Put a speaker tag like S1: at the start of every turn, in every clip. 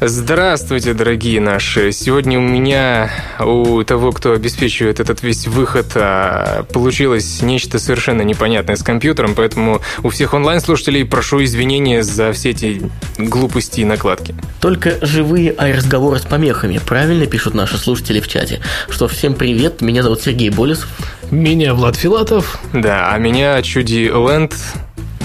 S1: Здравствуйте, дорогие наши. Сегодня у меня, у того, кто обеспечивает этот весь выход, а, получилось нечто совершенно непонятное с компьютером, поэтому у всех онлайн-слушателей прошу извинения за все эти глупости и накладки.
S2: Только живые ай-разговоры с помехами. Правильно пишут наши слушатели в чате. Что всем привет, меня зовут Сергей Болесов.
S3: Меня Влад Филатов.
S1: Да, а меня Чуди Лэнд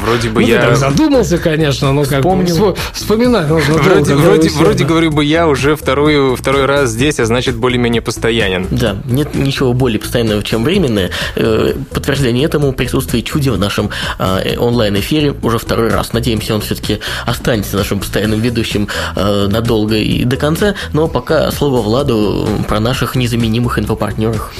S1: Вроде бы
S3: ну,
S1: я...
S3: Ты так задумался, конечно, но как
S2: Вспомнил.
S3: вспоминать нужно
S1: Вроде,
S3: долго,
S1: вроде, вроде
S3: да.
S1: говорю бы, я уже второй, второй раз здесь, а значит более-менее постоянен.
S2: Да, нет ничего более постоянного, чем временное. Э, Подтверждение этому присутствие чуди в нашем э, онлайн-эфире уже второй раз. Надеемся, он все-таки останется нашим постоянным ведущим э, надолго и до конца. Но пока слово Владу про наших незаменимых инфопартнеров.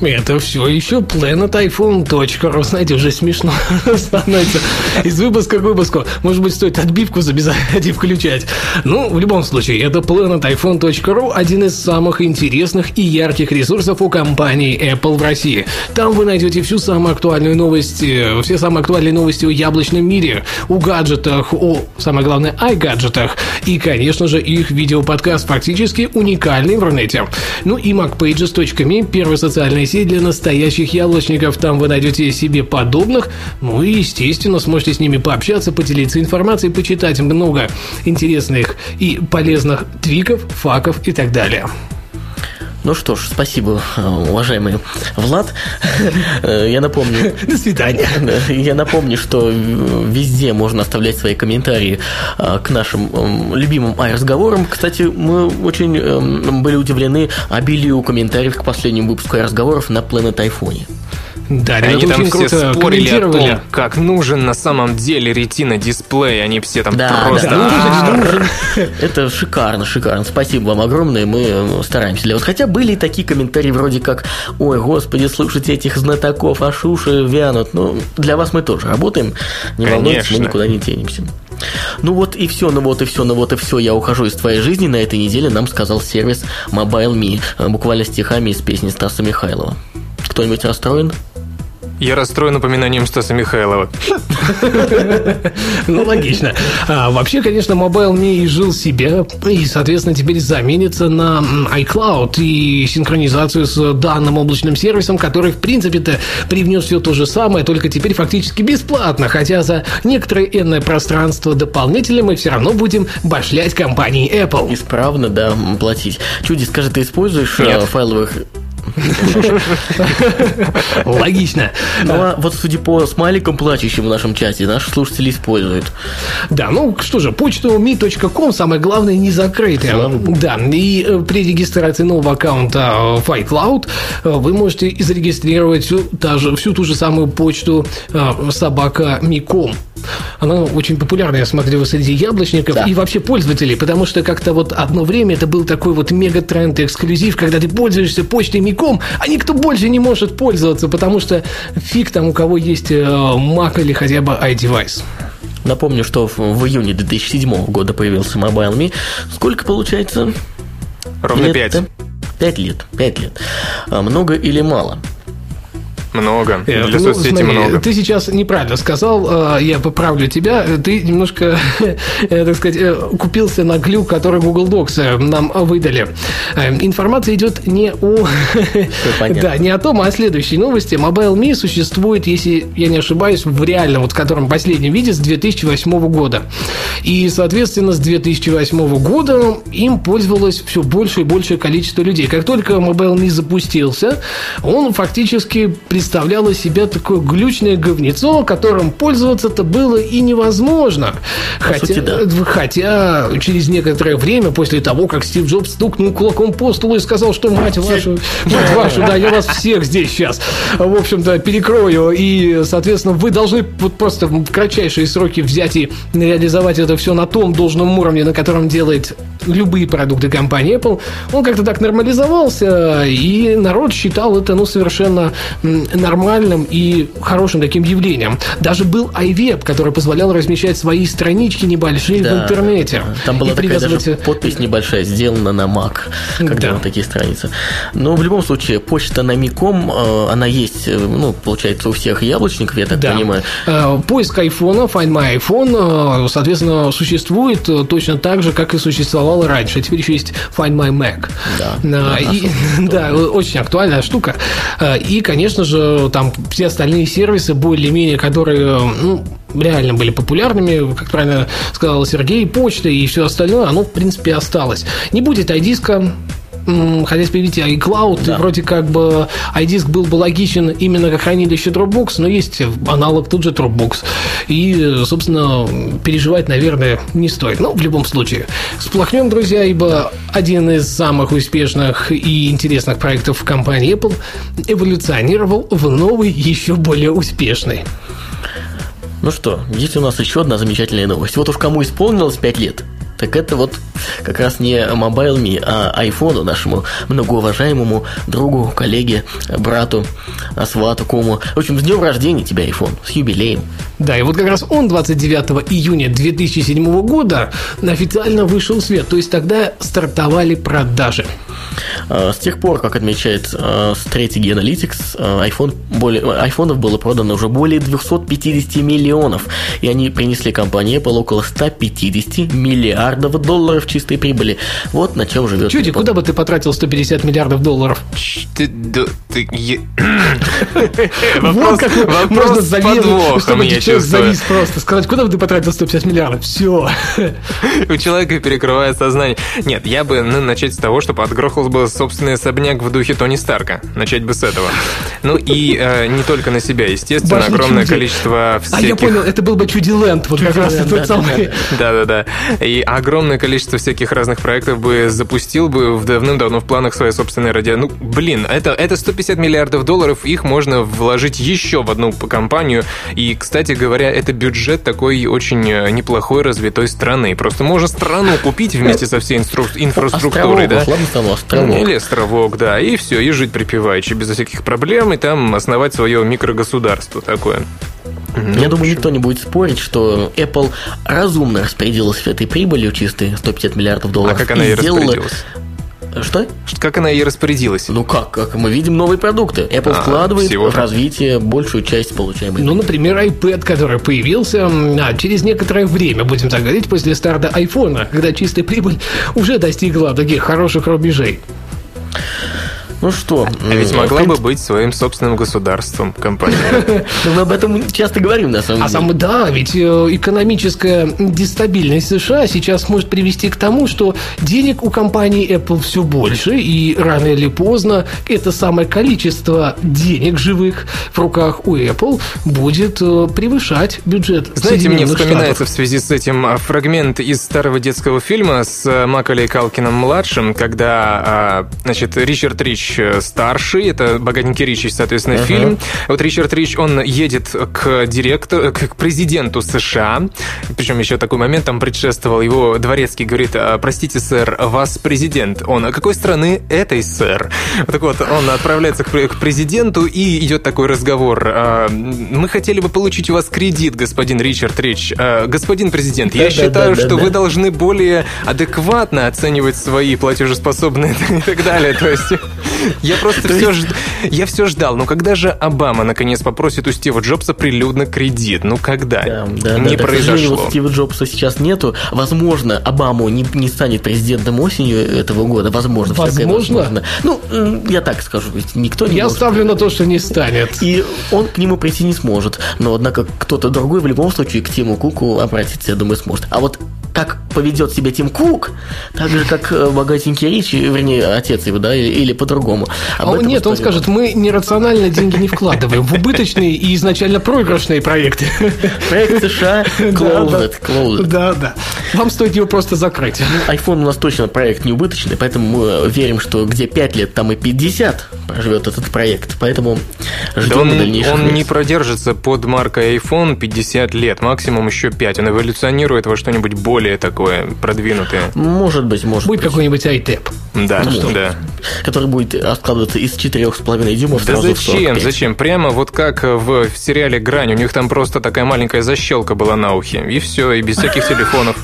S3: Это все еще planetiphone.ru. Знаете, уже смешно становится из выпуска к выпуску. Может быть, стоит отбивку забезать и включать. Ну, в любом случае, это planetiphone.ru один из самых интересных и ярких ресурсов у компании Apple в России. Там вы найдете всю самую актуальную новость, э, все самые актуальные новости о яблочном мире, о гаджетах, о, самое главное, iGadgetах и, конечно же, их видеоподкаст фактически уникальный в Рунете. Ну и macpages.me, первая сеть для настоящих яблочников. Там вы найдете себе подобных. Ну и, естественно, сможете с ними пообщаться, поделиться информацией, почитать много интересных и полезных твиков, факов и так далее.
S2: Ну что ж, спасибо, э, уважаемый Влад. Э, Я напомню,
S3: До свидания.
S2: Да, Я напомню, что везде можно оставлять свои комментарии а, к нашим м, любимым ай-разговорам. Кстати, мы очень эм, были удивлены обилию комментариев к последнему выпуску ай-разговоров на Planet iPhone.
S3: Да,
S1: Они
S3: ребята
S1: там
S3: очень
S1: все
S3: круто
S1: спорили о том, как нужен на самом деле ретина дисплей. Они все там
S2: Да,
S1: просто...
S2: да,
S1: «А,
S2: нужен, нужен. Это шикарно, шикарно. Спасибо вам огромное, мы э, стараемся для вас. Хотя были и такие комментарии вроде как «Ой, господи, слушайте этих знатоков, а шуши вянут». Ну, для вас мы тоже работаем, не волнуйтесь, мы никуда не денемся. Ну вот и все, ну вот и все, ну вот и все, я ухожу из твоей жизни. На этой неделе нам сказал сервис Mobile.me, э, буквально стихами из песни Стаса Михайлова. Кто-нибудь расстроен?
S1: Я расстроен напоминанием Стаса Михайлова.
S3: Ну, логично. А, вообще, конечно, Mobile не изжил себя и, соответственно, теперь заменится на iCloud и синхронизацию с данным облачным сервисом, который, в принципе-то, привнес все то же самое, только теперь фактически бесплатно, хотя за некоторое энное пространство дополнительно мы все равно будем башлять компании Apple.
S2: Исправно, да, платить. Чуди, скажи, ты используешь э,
S1: Нет.
S2: файловых
S3: Логично.
S2: Ну, а вот судя по смайликам плачущим в нашем чате, наши слушатели используют.
S3: Да, ну что же, почту mi.com, самое главное, не закрытая. Да, и э, при регистрации нового аккаунта э, в iCloud э, вы можете зарегистрировать всю, та же, всю ту же самую почту э, собака Миком. Она очень популярная, я смотрю, среди яблочников
S2: Да.
S3: и вообще пользователей, потому что как-то вот одно время это был такой вот мега-тренд и эксклюзив, когда ты пользуешься почтой Миком, а никто больше не может пользоваться, потому что фиг там, у кого есть э, Mac или хотя бы iDevice.
S2: Напомню, что в, июне 2007 года появился Mobile.me. Сколько получается?
S1: Ровно
S2: лет-то?
S1: пять.
S2: Пять лет. Пять лет. А много или мало?
S1: Много.
S3: Э,
S1: Для
S3: ну,
S1: соцсети
S3: смотри,
S1: много.
S3: Ты сейчас неправильно сказал, э, я поправлю тебя. Ты немножко, э, так сказать, э, купился на глюк, который Google Docs э, нам выдали. Э, Информация идет не о, да, не о том, а о следующей новости. Mobile.me существует, если я не ошибаюсь, в реальном, вот в котором последнем виде с 2008 года. И, соответственно, с 2008 года им пользовалось все больше и большее количество людей. Как только Mobile.me запустился, он фактически представлял из себя такое глючное говнецо, которым пользоваться-то было и невозможно. Хотя,
S2: сути, да.
S3: хотя через некоторое время, после того, как Стив Джобс стукнул кулаком по столу и сказал, что мать вашу, мать вашу, да, я вас всех здесь сейчас, в общем-то, перекрою, и, соответственно, вы должны вот просто в кратчайшие сроки взять и реализовать это все на том должном уровне, на котором делает любые продукты компании Apple, он как-то так нормализовался, и народ считал это, ну, совершенно нормальным и хорошим таким явлением. Даже был iWeb, который позволял размещать свои странички небольшие да, в интернете.
S2: Там была такая привязывать... даже подпись небольшая, сделана на Mac, когда да. вот такие страницы. Но в любом случае, почта на Миком, э, она есть, э, ну, получается, у всех яблочников, я так да. понимаю.
S3: Э, поиск айфона, Find My iPhone, соответственно, существует точно так же, как и существовал раньше. Теперь еще есть Find My Mac. Да, и, да очень актуальная штука. И, конечно же, там все остальные сервисы, более-менее, которые ну, реально были популярными, как правильно сказал Сергей, почта и все остальное, оно, в принципе, осталось. Не будет iDisk, хотелось появить iCloud, да. и вроде как бы iDisk был бы логичен именно как хранилище Dropbox, но есть аналог тут же Dropbox. И, собственно, переживать, наверное, не стоит. Но в любом случае, сплохнем, друзья, ибо один из самых успешных и интересных проектов компании Apple эволюционировал в новый, еще более успешный.
S2: Ну что, есть у нас еще одна замечательная новость. Вот уж кому исполнилось 5 лет, так это вот как раз не MobileMe, а айфону нашему многоуважаемому другу, коллеге, брату, свату, кому. В общем, с днем рождения тебя, iPhone, с юбилеем.
S3: Да, и вот как раз он 29 июня 2007 года официально вышел в свет, то есть тогда стартовали продажи.
S2: А, с тех пор, как отмечает Strategy а, Analytics, а, iPhone более, айфонов было продано уже более 250 миллионов, и они принесли компании Apple около 150 миллиардов долларов чистой прибыли. Вот на чем живет.
S3: Чуди, куда бы ты потратил 150 миллиардов долларов?
S1: Вопрос, можно завис, чтобы человек завис
S3: просто. Сказать, куда бы ты потратил 150 миллиардов? Все.
S1: У человека перекрывает сознание. Нет, я бы ну, начать с того, чтобы отгрохал бы собственный особняк в духе Тони Старка. Начать бы с этого. Ну и э, не только на себя, естественно, огромное чуди. количество всяких... А
S3: я понял, это был бы Чудиленд, вот как раз тот самый.
S1: Да-да-да. И огромное количество всяких разных проектов бы запустил бы в давным-давно в планах своей собственной радио. Ну, блин, это, это 150 миллиардов долларов, их можно вложить еще в одну компанию. И, кстати говоря, это бюджет такой очень э, неплохой развитой страны. Просто можно страну купить вместе со всей инстру... инфраструктурой, да? островок. Или островок, да, и все, и жить припеваючи, без всяких проблем, и там основать свое микрогосударство такое.
S2: Я думаю, никто не будет спорить, что Apple разумно распорядилась этой прибылью чистой 150 миллиардов долларов.
S1: А как она и, и распорядилась?
S2: Что?
S1: Как она ей распорядилась?
S2: Ну как? Как мы видим новые продукты. Apple а, вкладывает всего. в развитие большую часть получаемой.
S3: Ну, например, iPad, который появился а, через некоторое время, будем так говорить, после старта iPhone, когда чистая прибыль уже достигла таких хороших рубежей.
S2: Ну что?
S1: А ведь могла бы быть своим собственным государством компания.
S2: Ну, мы об этом часто говорим, на самом
S3: деле. А сам, да, ведь э, экономическая дестабильность США сейчас может привести к тому, что денег у компании Apple все больше, и рано или поздно это самое количество денег живых в руках у Apple будет э, превышать бюджет
S1: Знаете, мне вспоминается в связи с этим а, фрагмент из старого детского фильма с э, Макалей Калкиным-младшим, когда, а, значит, Ричард Рич Рич старший, это «Богатенький Рич», соответственно, uh-huh. фильм. Вот Ричард Рич, он едет к директору, к президенту США, причем еще такой момент там предшествовал, его дворецкий говорит, «А, простите, сэр, вас президент. Он, а какой страны этой, сэр? Вот так вот, он отправляется к президенту, и идет такой разговор. «А, мы хотели бы получить у вас кредит, господин Ричард Рич. Господин президент, я считаю, что вы должны более адекватно оценивать свои платежеспособные и так далее. То есть я просто все, есть... я все ждал. Ну когда же Обама наконец попросит у Стива Джобса прилюдно кредит? Ну когда? Да, да, не да, произошло.
S2: Да, Стива Джобса сейчас нету. Возможно, Обаму не, не станет президентом осенью этого года. Возможно.
S3: Возможно? возможно.
S2: Ну, я так скажу. Никто
S3: не
S2: Я
S3: может. ставлю на то, что не станет.
S2: И он к нему прийти не сможет. Но, однако, кто-то другой в любом случае к Тиму Куку обратиться, я думаю, сможет. А вот как поведет себя Тим Кук, так же, как э, богатенький Ричи, вернее, отец его, да, или по-другому.
S3: А нет, он скажет, мы нерационально деньги не вкладываем в убыточные и изначально проигрышные проекты.
S2: Проект США closed, closed.
S3: Да, да. Вам стоит его просто закрыть.
S2: Ну, iPhone у нас точно проект неубыточный, поэтому мы верим, что где 5 лет, там и 50 проживет этот проект. Поэтому ждем да
S1: он,
S2: дальнейших.
S1: Он не продержится под маркой iPhone 50 лет, максимум еще 5. Он эволюционирует во что-нибудь более более такое продвинутое.
S2: Может быть, может
S3: Будет
S2: быть.
S3: какой-нибудь iTap.
S1: Да,
S2: Ну,
S1: да.
S2: Который будет складываться из 4,5 дюймов
S1: Да
S2: сразу в
S1: зачем,
S2: 45.
S1: зачем? Прямо вот как в, в сериале «Грань», у них там просто такая маленькая защелка была на ухе, и все, и без всяких телефонов.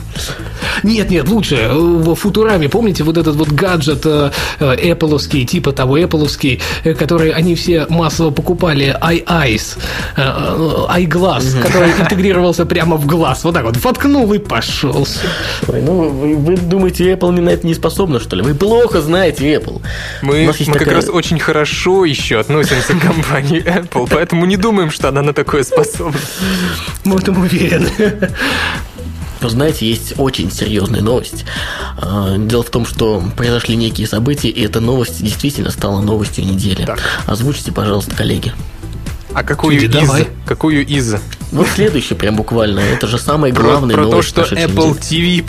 S3: Нет, нет, лучше. В Футураме, помните, вот этот вот гаджет э, э, Apple-овский, типа того э, который они все массово покупали, iEyes, э, э, iGlass, который интегрировался прямо в глаз. Вот так вот, воткнул и пошел.
S2: Ой, ну, вы, вы думаете, Apple на это не способна, что ли? Вы плохо знаете Apple.
S1: Мы, мы как
S2: такая-
S1: раз очень хорошо еще относимся к компании Apple, поэтому не думаем, что она на такое способна.
S3: Мы в этом уверены.
S2: Но знаете, есть очень серьезная новость. А, Дело в том, что произошли некие события, и эта новость действительно стала новостью недели. Озвучьте, пожалуйста, коллеги.
S1: А какую
S3: Чуди,
S1: из?
S3: давай.
S1: Какую из?
S2: Вот следующее прям буквально. Это же самая
S1: Про,
S2: главная
S1: про то,
S2: новость
S1: что
S2: нашей
S1: Apple. TV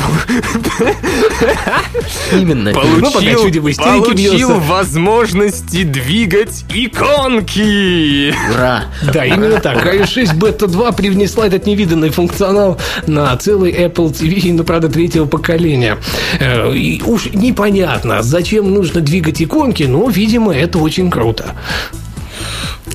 S2: Именно.
S1: получил,
S3: Ну, пока
S1: получил возможности двигать иконки.
S2: Ура!
S3: Да, именно так. iOS 6 Beta 2 привнесла этот невиданный функционал на целый Apple TV, ну, правда, третьего поколения. Э, И уж непонятно, зачем нужно двигать иконки, но, видимо, это очень круто.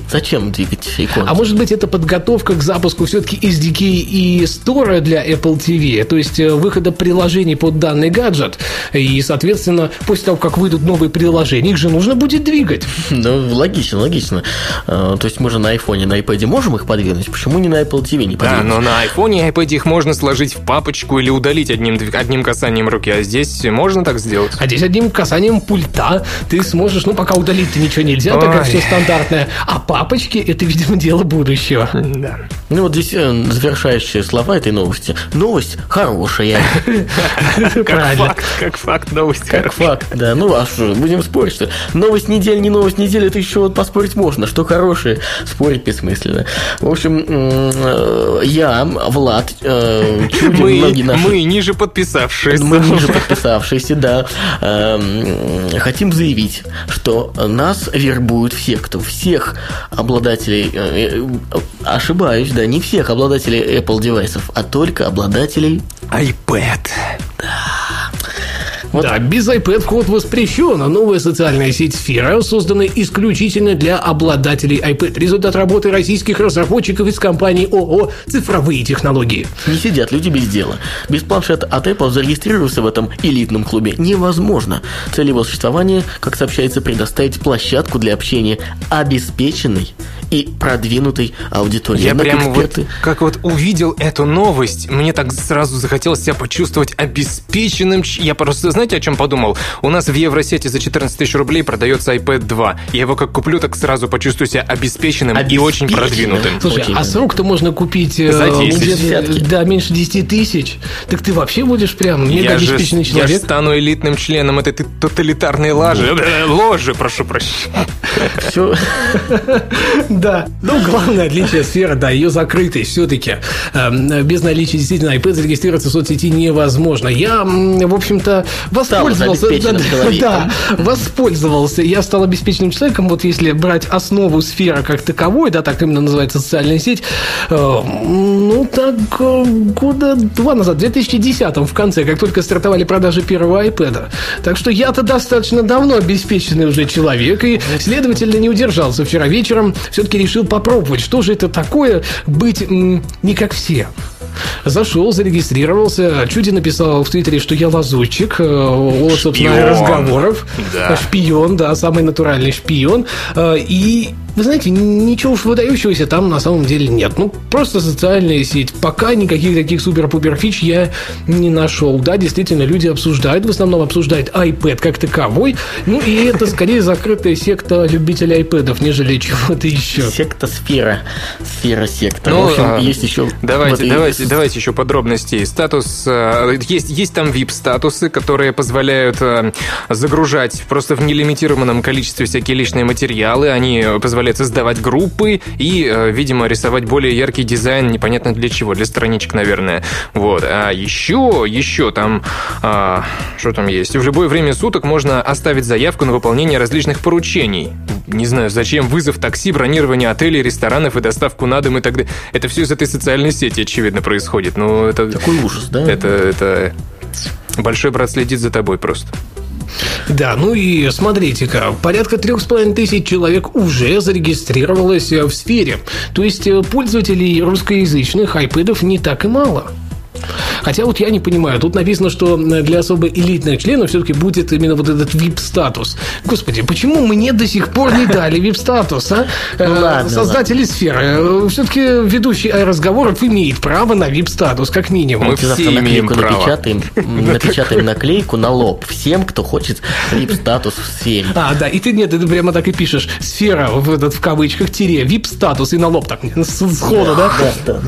S2: Зачем двигать иконки?
S3: А может быть, это подготовка к запуску все-таки SDK и стора для Apple TV, то есть э, выхода приложений под данный гаджет. И, соответственно, после того, как выйдут новые приложения, их же нужно будет двигать.
S2: Ну, логично, логично. А, То есть мы же на iPhone, на iPad можем их подвинуть? Почему не на Apple TV не
S1: Да,
S2: подвинуть?
S1: но на iPhone и iPad их можно сложить в папочку или удалить одним, одним касанием руки, а здесь можно так сделать?
S3: А здесь одним касанием пульта ты сможешь, ну, пока удалить-то ничего нельзя, так как
S1: Ой.
S3: все стандартное. А папочки – это, видимо, дело будущего.
S1: Да.
S2: Ну вот здесь э, завершающие слова этой новости. Новость хорошая.
S1: Как факт, как факт новости.
S2: Как факт, да. Ну а что, будем спорить, что новость недели, не новость недели, это еще вот поспорить можно. Что хорошее, спорить бессмысленно. В общем, э, я, Влад, э, многие наши...
S1: мы ниже подписавшиеся.
S2: Мы ниже подписавшиеся, да, эм, хотим заявить, что нас вербуют все, кто всех обладателей, э, э, ошибаюсь, да, не всех обладателей Apple девайсов, а только обладателей
S1: iPad.
S2: Вот.
S3: Да, без iPad вход воспрещен, а новая социальная сеть Сфера создана исключительно для обладателей iPad. Результат работы российских разработчиков из компании ООО «Цифровые технологии».
S2: Не сидят люди без дела. Без планшета от Apple зарегистрироваться в этом элитном клубе невозможно. Цель его существования, как сообщается, предоставить площадку для общения обеспеченной и продвинутой аудитории.
S1: Я прямо вот, как вот увидел эту новость, мне так сразу захотелось себя почувствовать обеспеченным. Я просто, знаете, о чем подумал? У нас в Евросете за 14 тысяч рублей продается iPad 2. Я его как куплю, так сразу почувствую себя обеспеченным, и очень
S2: Обеспеченным.
S1: продвинутым.
S3: Слушай,
S2: Очень,
S3: а
S2: да.
S3: срок-то можно купить э,
S1: За 10.
S3: где-то,
S2: Десятки.
S3: да, меньше 10 тысяч. Так ты вообще будешь прям мега
S1: Я
S3: обеспеченный
S1: я же
S3: человек.
S1: стану элитным членом этой тоталитарной лажи. Ложи, прошу прощения.
S2: Все,
S3: Да. Ну, главное отличие сферы, да, ее закрытость все-таки. Без наличия действительно iPad зарегистрироваться в соцсети невозможно. Я, в общем-то, воспользовался... да, воспользовался. Я стал обеспеченным человеком, вот если брать основу сферы как таковой, да, так именно называется социальная сеть, э, ну, так э, года два назад, в 2010 в конце, как только стартовали продажи первого iPad. Так что я-то достаточно давно обеспеченный уже человек, и, следовательно, не удержался вчера вечером, все-таки решил попробовать, что же это такое быть не как все. Зашел, зарегистрировался. Чуди написал в Твиттере, что я лазутчик. э, Вот, собственно, разговоров.
S1: Да.
S3: Шпион, да, самый натуральный шпион. Э, И, вы знаете, ничего уж выдающегося там на самом деле нет. Ну, просто социальная сеть. Пока никаких таких супер-пупер фич я не нашел. Да, действительно, люди обсуждают, в основном обсуждают iPad как таковой. Ну, и это скорее закрытая секта любителей iPad, нежели чего-то еще.
S2: секта сфера. Сфера секта.
S1: Ну,
S2: в общем,
S1: а,
S2: есть еще...
S1: Давайте,
S2: этой-
S1: давайте, давайте еще подробностей. Статус э, есть, есть там VIP-статусы, которые позволяют э, загружать просто в нелимитированном количестве всякие личные материалы. Они позволяют позволяет создавать группы и, э, видимо, рисовать более яркий дизайн, непонятно для чего, для страничек, наверное. Вот. А еще, еще там, а, что там есть? В любое время суток можно оставить заявку на выполнение различных поручений. Не знаю, зачем вызов такси, бронирование отелей, ресторанов и доставку на дом и так далее. Это все из этой социальной сети, очевидно, происходит. Ну, это...
S2: Такой ужас, да?
S1: Это, это... Большой брат следит за тобой просто.
S3: Да, ну и смотрите-ка, порядка трех с половиной тысяч человек уже зарегистрировалось в сфере. То есть э, пользователей русскоязычных iPad не так и мало. Хотя вот я не понимаю, тут написано, что для особо элитных членов все-таки будет именно вот этот VIP-статус. Господи, почему мне до сих пор не дали VIP-статус, а?
S2: Ну, ладно,
S3: Создатели сферы. Все-таки ведущий разговоров имеет право на VIP-статус, как минимум.
S1: Мы
S2: Давайте завтра
S1: все имеем право.
S2: напечатаем, напечатаем наклейку на лоб всем, кто хочет VIP-статус в сфере.
S3: А, да, и ты нет, ты прямо так и пишешь. Сфера в, этот, в кавычках, тире, VIP-статус и на лоб так сходу, да?
S2: Да, да.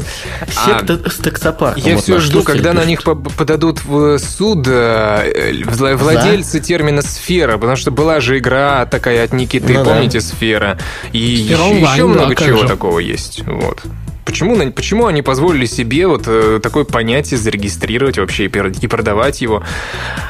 S2: Секта с таксопарком.
S1: Я
S2: вот
S1: все жду, когда на них по- подадут в суд э, вла- владельцы термина «сфера», потому что была же игра такая от Никиты,
S2: Ну да.
S1: помните, «Сфера», и
S3: «Сфера
S1: еще,
S3: онлайн»,
S1: еще
S3: да,
S1: много
S3: как
S1: чего
S3: же.
S1: такого есть. Вот. Почему, почему они позволили себе вот э, такое понятие зарегистрировать вообще и, продавать его?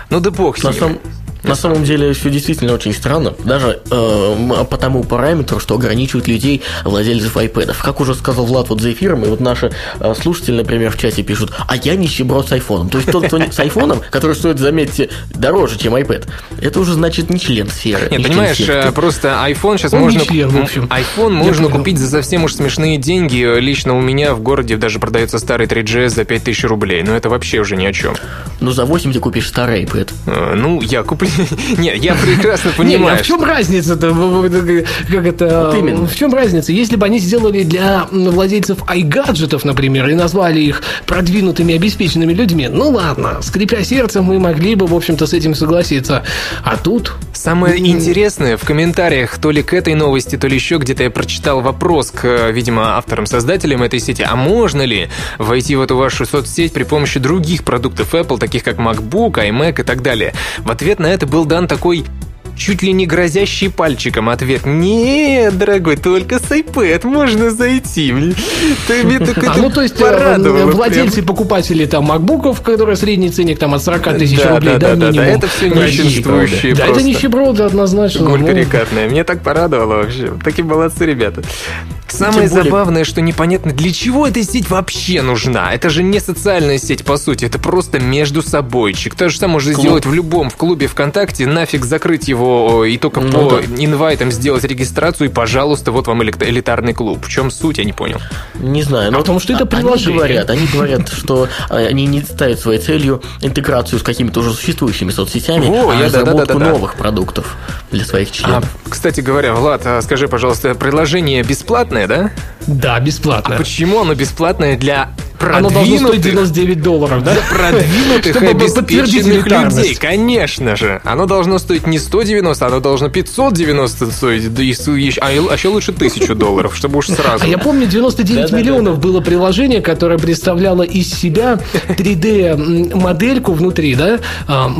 S1: Ну да бог с ним.
S2: На самом деле все действительно очень странно, даже э, м- по тому параметру, что ограничивают людей владельцев iPad. Как уже сказал Влад вот за эфиром, и вот наши э, слушатели, например, в чате пишут, а я нищеброд с айфоном. То есть тот, кто с айфоном, который стоит, заметьте, дороже, чем iPad, это уже значит не член сферы.
S1: Нет,
S2: не член
S1: понимаешь,
S2: секты.
S1: э, просто iPhone сейчас
S3: Он не
S1: можно...
S3: член, в общем.
S1: iPhone можно купить за совсем уж смешные деньги. Лично у меня в городе даже продается старый 3GS за 5000 рублей. Но это вообще уже ни о чем.
S2: Ну, за 8 ты купишь старый iPad.
S1: Э, Ну, я куплю... Не, я прекрасно
S3: Не, а
S1: понимаю.
S3: в чем разница-то? В- в- Как это?
S2: Вот именно.
S3: В чем разница? Если бы они сделали для владельцев iGadget'ов, например, и назвали их продвинутыми, обеспеченными людьми, ну ладно, скрипя сердцем, мы могли бы, в общем-то, с этим согласиться. А тут...
S1: Самое интересное, в комментариях то ли к этой новости, то ли еще где-то я прочитал вопрос к, э, видимо, авторам-создателям этой сети. А можно ли войти в эту вашу соцсеть при помощи других продуктов Apple, таких как MacBook, iMac и так далее? В ответ на это был дан такой чуть ли не грозящий пальчиком ответ. Нет, дорогой, только с iPad можно зайти. Ты мне так
S3: А,
S1: это
S3: ну, то есть, э,
S1: прям.
S3: владельцы, покупатели там макбуков, которые средний ценник там от 40 тысяч
S1: Да,
S3: рублей,
S1: да,
S3: да,
S1: да, да, да,
S3: минимум.
S1: это всё
S3: в России.
S1: нищенствующие
S3: Да, это нищеброды однозначно.
S1: Гулька
S3: ну.
S1: рекатная. Мне так порадовало вообще. Такие молодцы ребята. Самое
S2: Тем более-
S1: забавное, что непонятно, для чего эта сеть вообще нужна. Это же не социальная сеть, по сути. Это просто между собойчик. То же самое можно
S2: Клуб.
S1: сделать в любом, в клубе ВКонтакте. Нафиг закрыть его о, и только
S2: Ну
S1: по
S2: да.
S1: инвайтам сделать регистрацию. И, пожалуйста, вот вам элитарный клуб. В чем суть, я не понял.
S2: Не знаю, но
S3: А потому что это
S2: они
S3: приложение.
S2: говорят, они говорят, что э, они не ставят своей целью интеграцию с какими-то уже существующими соцсетями,
S1: Во,
S2: а
S1: я-
S2: разработку
S1: да, да, да.
S2: новых продуктов для своих
S1: А,
S2: членов.
S1: кстати говоря, Влад, а скажи, пожалуйста, приложение бесплатное, да?
S3: Да, бесплатно.
S1: А почему оно бесплатное для
S3: Оно должно стоить
S1: продвинутых
S3: 99 долларов, да?
S1: продвинутых
S3: Чтобы
S1: обеспеченных людей, конечно же. Оно должно стоить не 190, оно должно 590 стоить, да и а а еще лучше 1000 долларов, чтобы уж сразу.
S3: А я помню, 99
S2: Да-да-да.
S3: миллионов было приложение, которое представляло из себя 3D-модельку внутри, да, а,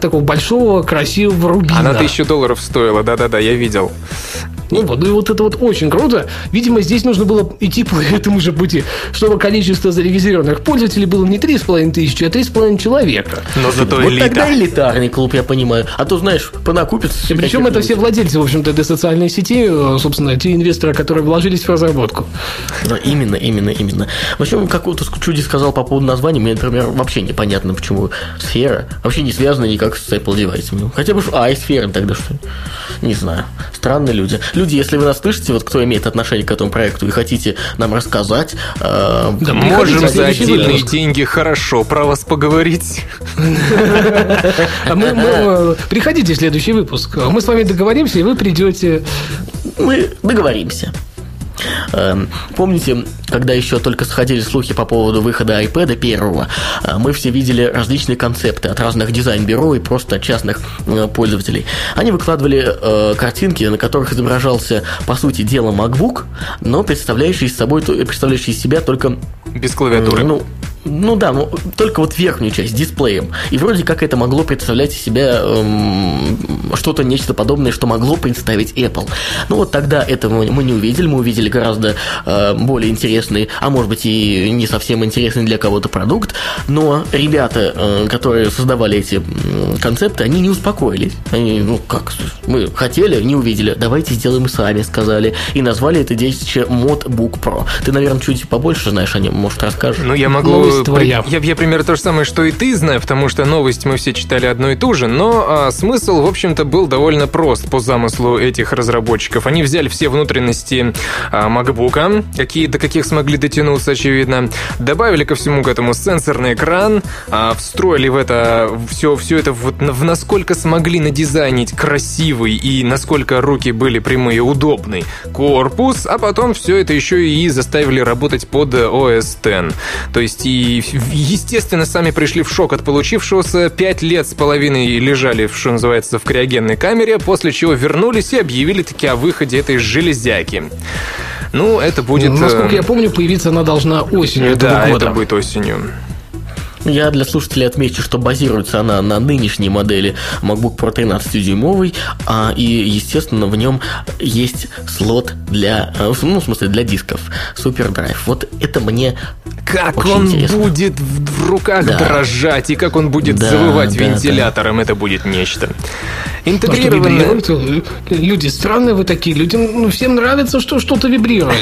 S3: такого большого, красивого рубина.
S1: Она 1000 долларов стоила, да-да-да, я видел.
S3: Ну вот, ну и вот это вот очень круто. Видимо, здесь нужно было идти по этому же пути, чтобы количество зарегистрированных пользователей было не 3,5 тысячи, а 3,5 человека.
S1: Но зато
S2: вот
S1: элита.
S2: тогда элитарный клуб, я понимаю. А то, знаешь, понакупится.
S3: И причем это все владельцы, в общем-то, этой социальной сети, э, собственно, те инвесторы, которые вложились в разработку.
S2: Да, именно, именно, именно. В общем, какого-то чуди сказал по поводу названия, мне, например, вообще непонятно, почему сфера вообще не связана никак с Apple девайсами. Ну, Хотя бы, а, и сфера тогда что? Не знаю. Странные люди. Люди, если вы нас слышите, вот кто имеет отношение к этому проекту и хотите нам рассказать, э,
S3: Да,
S1: Можем за отдельные деньги хорошо про вас поговорить.
S3: А Приходите в следующий выпуск. Мы с вами договоримся, и вы придете.
S2: мы договоримся. Эм, Помните, когда еще только сходили слухи по поводу выхода iPad первого, э, мы все видели различные концепты от разных дизайн-бюро и просто от частных э, пользователей. Они выкладывали э, картинки, на которых изображался, по сути дела, MacBook, но представляющий собой, представляющий из себя только
S1: Без клавиатуры.
S2: ну, ну да, ну, только вот верхнюю часть с дисплеем. И вроде как это могло представлять из себя эм, что-то, нечто подобное, что могло представить Apple. Ну вот тогда этого мы не увидели, мы увидели гораздо э, более интересный, а может быть и не совсем интересный для кого-то продукт, но ребята, э, которые создавали эти э, концепты, они не успокоились. Они, ну как, мы хотели, не увидели, давайте сделаем сами, сказали, и назвали это детище Mod Book Pro. Ты, наверное, чуть побольше знаешь о нем, может, расскажешь?
S1: Ну, я могу...
S3: Новость твоя.
S1: Я, я примерно то же самое, что и ты знаю, потому что новость мы все читали одно и ту же, но а, смысл, в общем-то, был довольно прост по замыслу этих разработчиков. Они взяли все внутренности а, MacBook, какие, до каких смогли дотянуться, очевидно, добавили ко всему к этому сенсорный экран, а, встроили в это все, все это вот в, в насколько смогли надизайнить красивый и насколько руки были прямые, удобный корпус, а потом все это еще и заставили работать под OS X. То есть и, естественно, сами пришли в шок от получившегося, пять лет с половиной лежали, что называется, в криогенной камере, после чего вернулись и объявили таки о выходе этой железяки. Ну, это будет...
S3: Насколько
S1: э,
S3: я помню, появиться она должна осенью
S1: Да,
S3: этого года.
S1: это будет осенью.
S2: Я для слушателей отмечу, что базируется она на нынешней модели MacBook Pro 13-дюймовый, а, и, естественно, в нем есть слот для, э, ну, в смысле, для дисков, SuperDrive. Вот это мне
S1: Как
S2: Очень
S1: он
S2: интересно.
S1: будет в, руках
S2: Да.
S1: дрожать, и как он будет
S2: Да,
S1: завывать
S2: да,
S1: вентилятором, это будет нечто.
S3: Что,
S1: Интегрированное...
S3: вибрирует? Люди странные вы такие. Людям ну, всем нравится, что что-то вибрирует.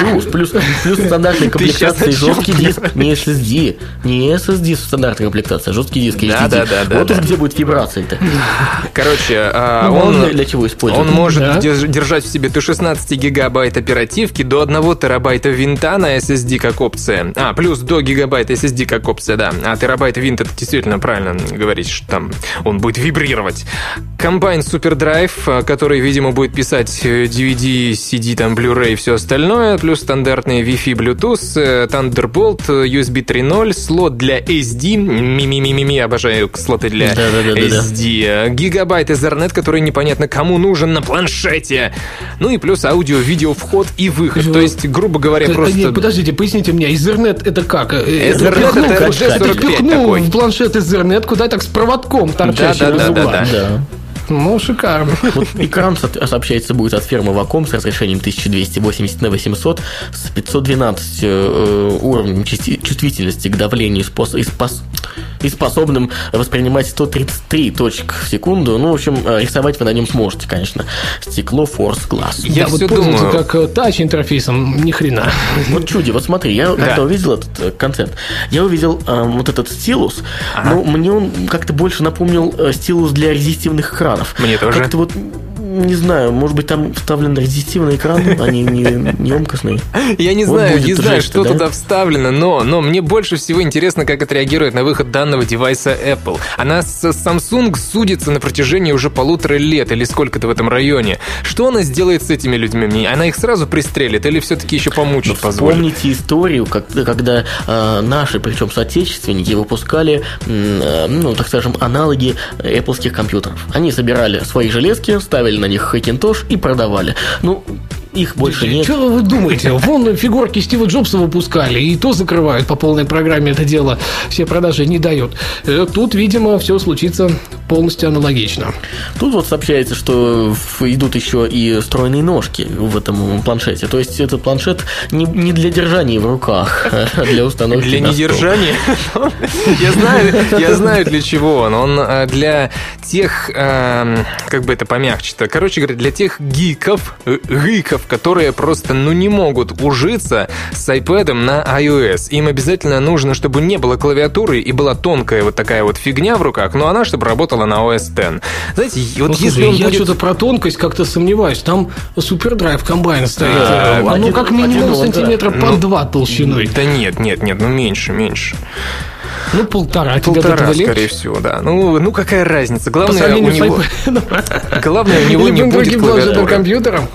S2: Плюс, плюс, плюс стандартной комплектации жесткий диск, не SSD, не SSD в стандартной комплектации, а жесткий диск HDD.
S1: Да, да, да, да,
S2: вот
S1: да.
S2: уж где будет вибрация-то.
S1: Короче, а,
S2: Ну,
S1: он,
S2: он для чего используют?
S1: он может
S3: Да.
S1: держ- держать в себе до 16 гигабайт оперативки, до 1 терабайта винта на SSD как опция. А, плюс до гигабайта SSD как опция, да. А терабайт винт, это действительно правильно говорить, что там он будет вибрировать. Комбайн Super Drive, а, который, видимо, будет писать э, DVD, CD, там, Blu-ray и все остальное, плюс стандартные Wi-Fi, Bluetooth, э, Thunderbolt, э, USB 3.0, слот для SD, ми-ми-ми-ми, обожаю слоты для
S2: Да-да-да-да-да.
S1: SD, э, гигабайт Ethernet, который непонятно кому нужен на планшете, ну и плюс аудио-видео вход и выход, то есть, грубо говоря,
S3: Э,
S1: просто...
S3: Нет, подождите, поясните мне, Ethernet это как? Э,
S1: Ethernet
S3: ты
S1: это
S3: впихнул-
S1: G45
S3: ты впихнул
S1: такой.
S3: в планшет Ethernet куда так с проводком торчащим из
S1: Да-да-да-да-да.
S3: угла.
S2: Да.
S3: Ну, шикарно.
S2: Вот экран со- сообщается будет от фирмы Wacom с разрешением 1280 на 800 с 512 э, уровнем чисти- чувствительности к давлению и, спос- и спос- и способным воспринимать 133 точек в секунду. Ну, в общем, э, рисовать вы на нем сможете, конечно. Стекло Force Glass.
S1: Я
S3: да, вот пользоваться
S1: думаю-
S3: как э, тач интерфейсом, ни хрена.
S2: Вот чуди, вот смотри, я когда увидел этот э, концепт, я увидел э, вот этот стилус, но мне он как-то больше напомнил э, стилус для резистивных экранов.
S1: Мне тоже.
S2: Как-то вот, не знаю, может быть, там вставлен резистивный экран, а не, не, не емкостный.
S1: Я не знаю, не знаю, что
S2: да?
S1: туда вставлено, но, но мне больше всего интересно, как отреагирует на выход данного девайса Apple. Она с Samsung судится на протяжении уже полутора лет или сколько-то в этом районе. Что она сделает с этими людьми? Она их сразу пристрелит или все-таки еще помучить позволит?
S2: Вспомните историю, как- когда э, наши, причем соотечественники, выпускали, э, ну, так скажем, аналоги Apple компьютеров. Они собирали свои железки, ставили на них Hackintosh и продавали. Ну, их больше нет.
S3: Что вы думаете? Вон фигурки Стива Джобса выпускали, и то закрывают по полной программе это дело. Все продажи не дают. Э, Тут, видимо, все случится полностью аналогично.
S2: Тут вот сообщается, что идут еще и стройные ножки в этом планшете. То есть этот планшет не, не для держания в руках, а для установки
S1: Для недержания. Я знаю, я знаю для чего он. Он э, для тех, эм, как бы это помягче-то, короче говоря, для тех гиков, э, гиков, которые просто, ну, не могут ужиться с iPad на iOS. Им обязательно нужно, чтобы не было клавиатуры и была тонкая вот такая вот фигня в руках, но она, чтобы работала на OS X. Знаете, вот
S3: Ну,
S1: если
S3: слушай,
S1: он
S3: я
S1: будет...
S3: что-то про тонкость как-то сомневаюсь. Там супердрайв комбайн стоит.
S1: А,
S3: Оно
S2: один-
S3: как минимум
S2: один он, да.
S3: сантиметра по
S1: Ну,
S3: два толщиной.
S1: Да нет, нет, нет, ну меньше, меньше.
S3: Ну, полтора. От
S1: Полтора, скорее всего, да. Ну, ну какая разница? Главное, у него... Главное, у него не будет клавиатуры.
S3: компьютером.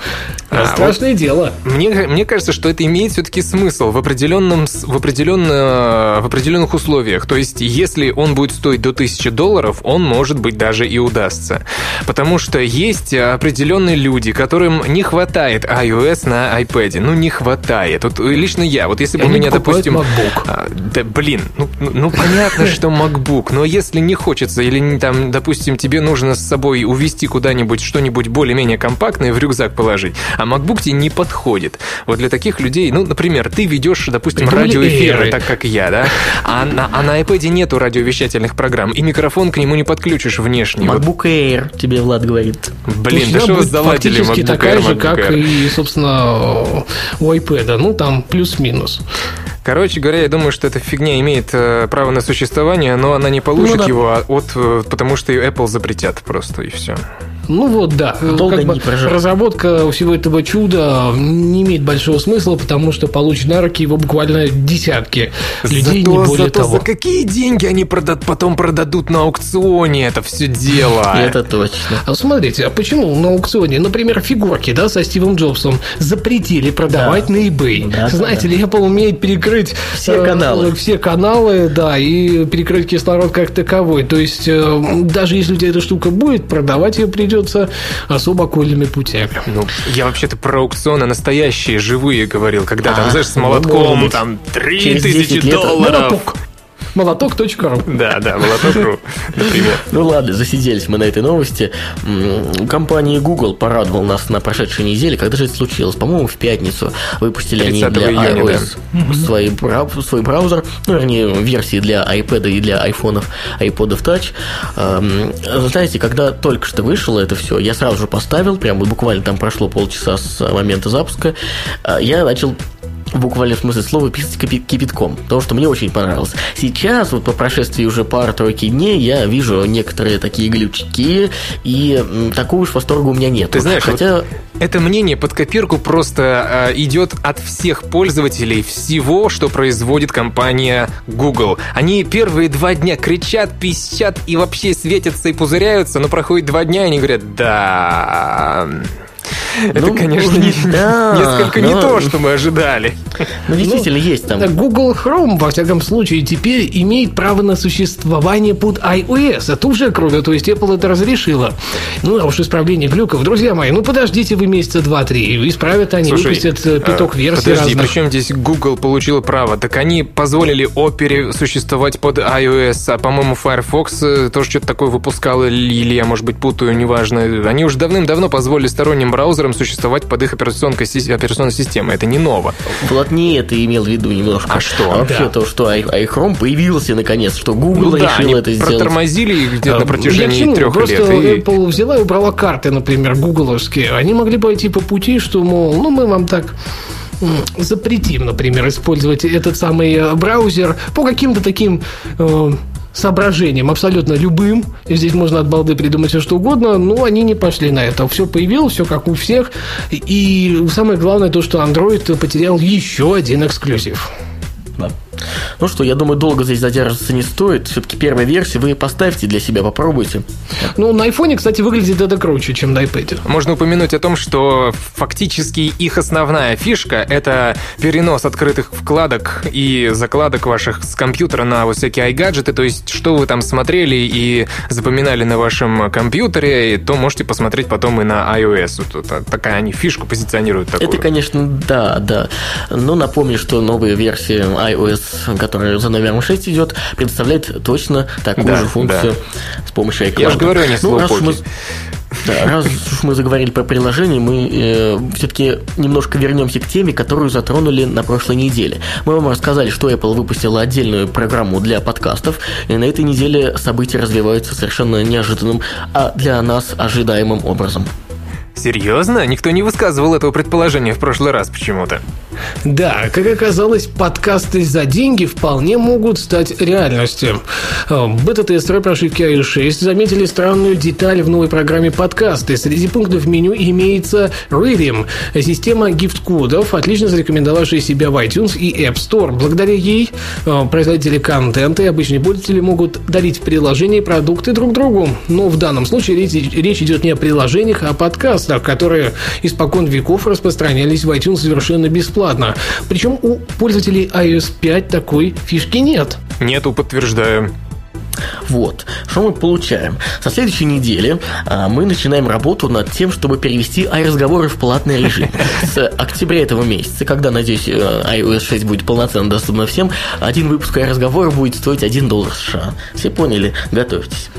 S3: А, страшное вот дело.
S1: Мне, мне кажется, что это имеет все-таки смысл в, определенном, в, определенно, в определенных условиях. То есть, если он будет стоить до 1000 долларов, он, может быть, даже и удастся. Потому что есть определенные люди, которым не хватает iOS на iPad. Ну, не хватает. Вот лично я, вот если бы у меня, допустим...
S3: MacBook.
S1: А, да, блин, ну, ну, ну понятно, что MacBook, но если не хочется, или там, допустим, тебе нужно с собой увезти куда-нибудь что-нибудь более-менее компактное в рюкзак положить, а MacBook тебе не подходит. Вот для таких людей, ну, например, ты ведешь, допустим,
S3: Придумали
S1: радиоэфиры, так как я, да, а на, а на iPad нету радиовещательных программ, и микрафон к нему не подключишь внешний.
S2: MacBook Air, тебе Влад говорит.
S1: блин, да что вы заладили MacBook
S3: такая
S1: Air,
S3: же,
S1: MacBook
S3: как
S1: Air?
S3: и, собственно, у iPad. Ну, там плюс-минус.
S1: Короче говоря, я думаю, что эта фигня имеет э, право на существование, но она не получит
S2: Ну да.
S1: его от, э, потому что ее Apple запретят просто, и все.
S3: Ну вот, да.
S2: Долго
S3: Как бы
S2: не проживет.
S3: разработка всего этого чуда не имеет большого смысла, потому что получит на руки его буквально десятки людей,
S1: зато,
S3: не более
S1: зато
S3: того.
S1: за какие деньги они прода- потом продадут на аукционе это все дело?
S2: Это точно.
S3: А смотрите, а почему на аукционе, например, фигурки, да, со Стивом Джобсом запретили продавать на eBay?
S2: Да, да,
S3: Знаете ли, Apple умеет перекрыть
S2: Все
S3: э,
S2: каналы.
S3: все каналы, да, и перекрыть кислород как таковой. То есть э, даже если у тебя эта штука будет, продавать ее придется особо окольными путями.
S1: Ну, я вообще-то про аукционы настоящие, живые говорил, когда там,
S2: А,
S1: знаешь, с
S2: ну,
S1: молотком,
S2: быть.
S1: там,
S2: Через 10
S1: 3000
S2: лет
S1: долларов.
S3: Молоток. Молоток.ру.
S1: Да, да, молоток.ру, например.
S2: Ну ладно, засиделись мы на этой новости. М, Компания Google порадовал нас на прошедшей неделе. Когда же это случилось? По-моему, в пятницу выпустили они
S1: 30
S2: для
S1: июня,
S2: iOS свой, брау- свой браузер, ну, вернее, версии для iPad и для айфонов, iPod Touch. Эм, Знаете, когда только что вышло это все, я сразу же поставил, прям вот буквально там прошло полчаса с момента запуска, э, я начал в буквальном смысле слова писать кипятком, потому что мне очень понравилось. Сейчас, вот по прошествии уже пары-тройки дней, я вижу некоторые такие глючки, и такого уж восторга у меня нет.
S1: Ты знаешь,
S2: хотя...
S1: Это мнение под копирку просто э, идет от всех пользователей всего, что производит компания Google. Они первые два дня кричат, пищат и вообще светятся и пузыряются, но проходит два дня, и они говорят, да... Это,
S2: Ну,
S1: конечно,
S2: не-
S1: не-
S2: да,
S1: несколько не
S2: но-
S1: то, что мы ожидали.
S2: Ну, действительно, есть там.
S3: Google Chrome, во всяком случае, теперь имеет право на существование под iOS. Это уже круто, то есть Apple это разрешила. Ну, а уж исправление глюков, друзья мои, ну подождите вы месяца два-три, исправят они,
S1: Слушай,
S3: выпустят э, пяток
S1: э,
S3: версий
S1: Подожди,
S3: разных.
S1: причем здесь Google получила право? Так они позволили Opera существовать под iOS, а, по-моему, Firefox э, тоже что-то такое выпускал, или я, может быть, путаю, неважно. Они уже давным-давно позволили сторонним браузерам существовать под их операционной, операционной системой. Это не ново.
S2: Влад не это имел в виду немножко.
S1: А что?
S2: вообще
S3: Да.
S2: то, что iChrome появился наконец, что Google
S1: Ну да,
S2: решил
S1: они
S2: это сделать.
S1: протормозили их где-то на
S3: А,
S1: протяжении
S3: я к чему?
S1: трех
S3: Просто
S1: лет. и-
S3: Apple взяла и убрала карты, например, гугловские. Они могли пойти по пути, что, мол, ну, мы вам так запретим, например, использовать этот самый э, браузер по каким-то таким э, соображениям, абсолютно любым. И здесь можно от балды придумать все что угодно, но они не пошли на это. Все появилось, все как у всех. И самое главное то, что Android потерял еще один эксклюзив.
S2: Да. Ну что, я думаю, долго здесь задерживаться не стоит. Все-таки первая версия вы поставьте для себя, попробуйте.
S3: Ну, на айфоне, кстати, выглядит это круче, чем на iPad.
S1: Можно упомянуть о том, что фактически их основная фишка — это перенос открытых вкладок и закладок ваших с компьютера на вот всякие iGadgets, то есть что вы там смотрели и запоминали на вашем компьютере, то можете посмотреть потом и на iOS. Вот это такая они фишку позиционируют такую.
S2: Это, конечно, да, да. Но напомню, что новая версия iOS, которая за номером 6 идет, предоставляет точно такую
S1: Да,
S2: же функцию с помощью iCloud.
S1: Я же говорю, они
S2: ну, раз мы, да, раз уж мы заговорили про приложение, мы все-таки немножко вернемся к теме, которую затронули на прошлой неделе. Мы вам рассказали, что Apple выпустила отдельную программу для подкастов, и на этой неделе события развиваются совершенно неожиданным, а для нас ожидаемым образом.
S1: Серьезно? Никто не высказывал этого предположения в прошлый раз почему-то.
S3: Да, как оказалось, подкасты за деньги вполне могут стать реальностью. Э, Бета-тестеры прошивки iOS 6 заметили странную деталь в новой программе подкасты. Среди пунктов меню имеется Rhythm, система гифт-кодов, отлично зарекомендовавшая себя в iTunes и App Store. Благодаря ей э, производители контента и обычные пользователи могут дарить в приложении продукты друг другу. Но в данном случае речь идет не о приложениях, а о подкастах. Подкастах, которые испокон веков распространялись в iTunes совершенно бесплатно. Причем у пользователей iOS 5 такой фишки нет.
S1: Нету, подтверждаю.
S2: Вот. Что мы получаем? Со следующей недели а, мы начинаем работу над тем, чтобы перевести iRazговоры в платный режим. С октября этого месяца, когда, надеюсь, э, iOS 6 будет полноценно доступна всем, один выпуск iRazговора будет стоить 1 доллар США. Все поняли? Готовьтесь.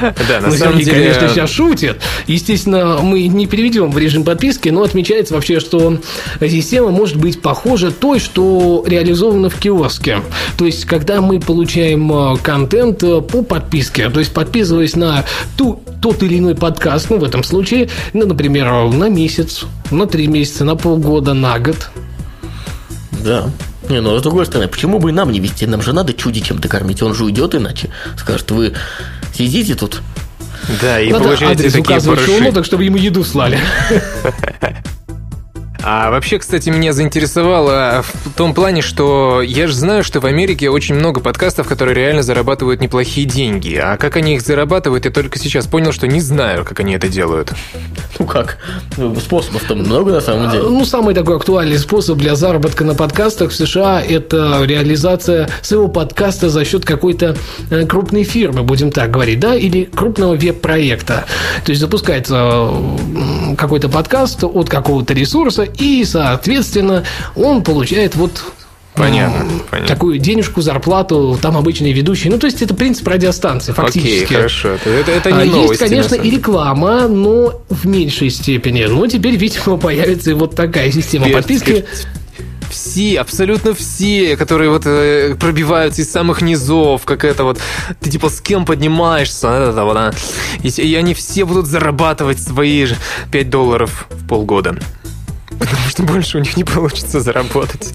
S1: Да, на
S3: Ну,
S1: самом
S3: Сергей,
S1: деле...
S3: конечно, сейчас шутит. Естественно, мы не переведем в режим подписки, но отмечается вообще, что система может быть похожа той, что реализована в киоске. То есть, когда мы получаем э, контент э, по подписке, то есть, подписываясь на ту, тот или иной подкаст, ну, в этом случае, ну, например, на месяц, на три месяца, на полгода, на год.
S2: Да. Не, ну, а с другой стороны, почему бы и нам не вести? Нам же надо чуди чем-то кормить. Он же уйдет иначе. Скажет, вы сидите тут,
S1: Да, и
S3: Надо
S1: получаете
S3: адрес
S1: такие
S3: указывать
S1: барыши.
S3: шоу-нотах, чтобы ему еду слали.
S1: А вообще, кстати, меня заинтересовало в том плане, что я же знаю, что в Америке очень много подкастов, которые реально зарабатывают неплохие деньги. А как они их зарабатывают, я только сейчас понял, что не знаю, как они это делают.
S2: ну как, ну, способов-то много на самом деле.
S3: Ну, самый такой актуальный способ для заработка на подкастах в США – это реализация своего подкаста за счет какой-то э, крупной фирмы, будем так говорить, да, или крупного веб-проекта. То есть запускается какой-то подкаст от какого-то ресурса, и, соответственно, он получает вот
S1: Понятно, понятно.
S3: такую денежку, зарплату, там обычные ведущие. Ну, то есть это принцип радиостанции, фактически.
S1: Окей, хорошо. Это, это, это
S3: А,
S1: не новости.
S3: Есть, конечно, и реклама, но в меньшей степени. Но теперь, видимо, появится и вот такая система
S1: Теперь-
S3: подписки.
S1: Все, абсолютно все, которые вот э, пробиваются из самых низов, как это вот, ты типа с кем поднимаешься, это вот, а, и, и они все будут зарабатывать свои же 5 долларов в полгода. Потому что больше у них не получится заработать.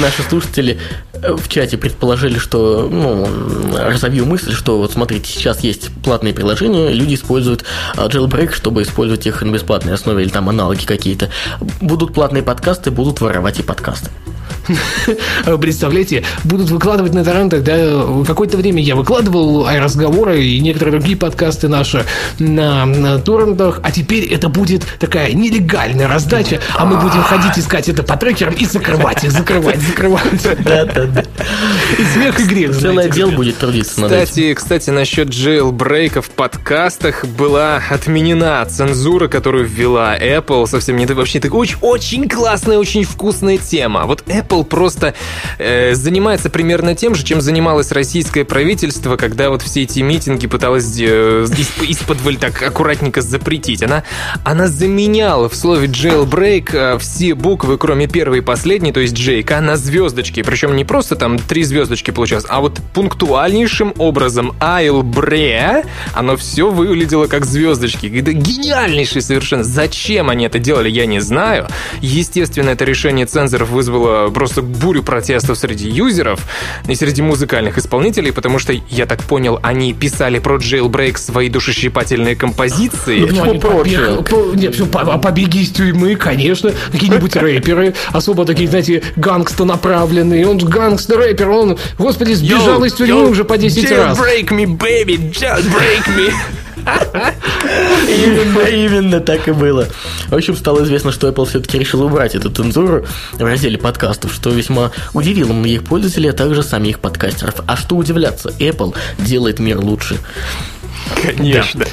S2: Наши слушатели э, в чате предположили, что, ну, м, разовью мысль, что вот смотрите, сейчас есть платные приложения, люди используют а, jailbreak, чтобы использовать их на бесплатной основе или там аналоги какие-то. Будут платные подкасты, будут воровать и подкасты.
S3: Представляете, будут выкладывать на торрентах, да, какое-то время я выкладывал разговоры и некоторые другие подкасты наши на, на торрентах, а теперь это будет такая нелегальная раздача, а мы будем ходить искать это по трекерам и закрывать их, закрывать, закрывать.
S2: Да-да-да.
S3: И смех и грех,
S2: Целый отдел будет трудиться над.
S1: Кстати, кстати, насчет джейлбрейка в подкастах была отменена цензура, которую ввела Apple совсем не вообще так очень, очень классная, очень вкусная тема. Вот Apple просто э, занимается примерно тем же, чем занималось российское правительство, когда вот все эти митинги пыталось э, из-под так аккуратненько запретить. Она, она заменяла в слове jailbreak э, все буквы, кроме первой и последней, то есть Джейка, на звездочки. Причем не просто там три звездочки получалось, а вот пунктуальнейшим образом bre, оно все выглядело как звездочки. Это гениальнейший совершенно. Зачем они это делали, я не знаю. Естественно, это решение цензоров вызвало просто бурю протестов среди юзеров и среди музыкальных исполнителей, потому что, я так понял, они писали про jailbreak свои душещипательные композиции.
S3: Ну, они побег- по- нет, всё, по- а побеги из тюрьмы, конечно, какие-нибудь рэперы, особо такие, знаете, гангста направленные. Он гангстер-рэпер, он, господи, сбежал
S1: Yo,
S3: из тюрьмы
S1: yo,
S3: уже по 10 раз.
S1: Jailbreak me, baby, jailbreak me.
S2: Именно, именно так и было. В общем, стало известно, что Apple все-таки решил убрать эту цензуру в разделе подкастов, что весьма удивило многих пользователей, а также самих подкастеров. А что удивляться, Apple делает мир лучше.
S1: Конечно.